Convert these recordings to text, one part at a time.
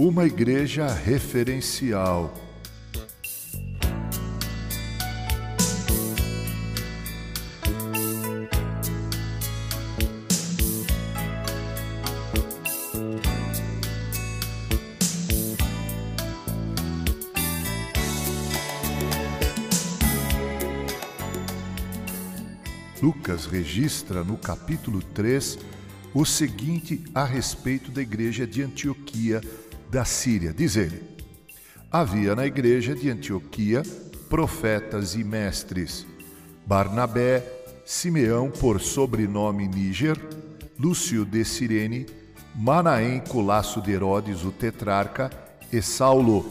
Uma igreja referencial. Lucas registra no capítulo 3 o seguinte a respeito da igreja de Antioquia da Síria. Diz ele: Havia na igreja de Antioquia profetas e mestres: Barnabé, Simeão, por sobrenome Níger, Lúcio de Cirene, Manaém, colasso de Herodes, o tetrarca, e Saulo.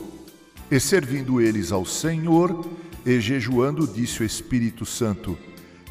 E servindo eles ao Senhor, e jejuando, disse o Espírito Santo: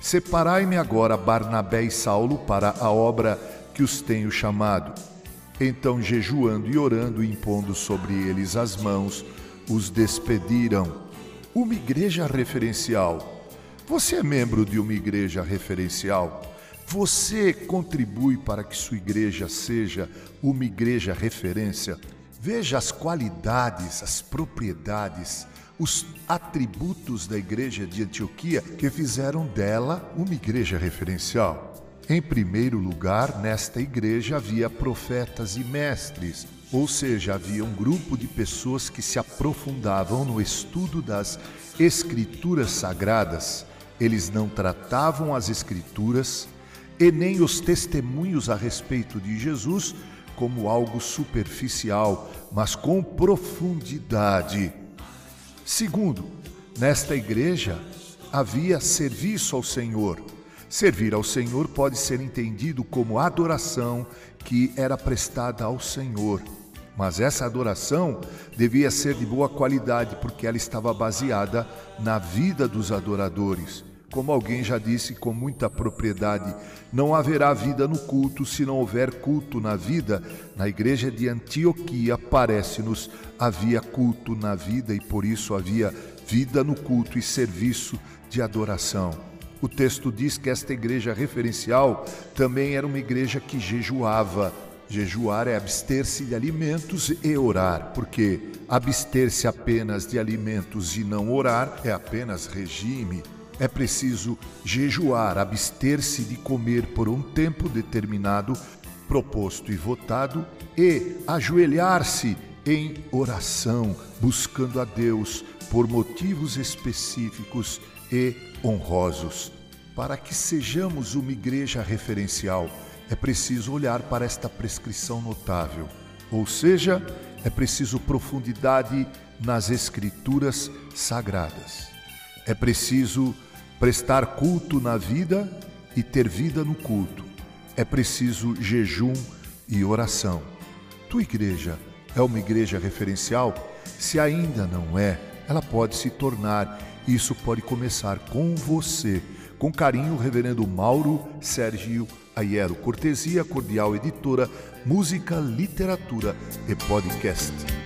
Separai-me agora Barnabé e Saulo para a obra que os tenho chamado. Então, jejuando e orando, impondo sobre eles as mãos, os despediram. Uma igreja referencial. Você é membro de uma igreja referencial? Você contribui para que sua igreja seja uma igreja referência? Veja as qualidades, as propriedades, os atributos da igreja de Antioquia que fizeram dela uma igreja referencial. Em primeiro lugar, nesta igreja havia profetas e mestres, ou seja, havia um grupo de pessoas que se aprofundavam no estudo das escrituras sagradas. Eles não tratavam as escrituras e nem os testemunhos a respeito de Jesus como algo superficial, mas com profundidade. Segundo, nesta igreja havia serviço ao Senhor. Servir ao Senhor pode ser entendido como adoração que era prestada ao Senhor. Mas essa adoração devia ser de boa qualidade, porque ela estava baseada na vida dos adoradores. Como alguém já disse com muita propriedade, não haverá vida no culto se não houver culto na vida. Na igreja de Antioquia, parece-nos, havia culto na vida e por isso havia vida no culto e serviço de adoração. O texto diz que esta igreja referencial também era uma igreja que jejuava. Jejuar é abster-se de alimentos e orar, porque abster-se apenas de alimentos e não orar é apenas regime é preciso jejuar, abster-se de comer por um tempo determinado, proposto e votado, e ajoelhar-se em oração, buscando a Deus por motivos específicos e honrosos. Para que sejamos uma igreja referencial, é preciso olhar para esta prescrição notável, ou seja, é preciso profundidade nas escrituras sagradas. É preciso prestar culto na vida e ter vida no culto. É preciso jejum e oração. Tua igreja é uma igreja referencial? Se ainda não é, ela pode se tornar. Isso pode começar com você. Com carinho, Reverendo Mauro Sérgio Aiero. Cortesia Cordial Editora, Música, Literatura e Podcast.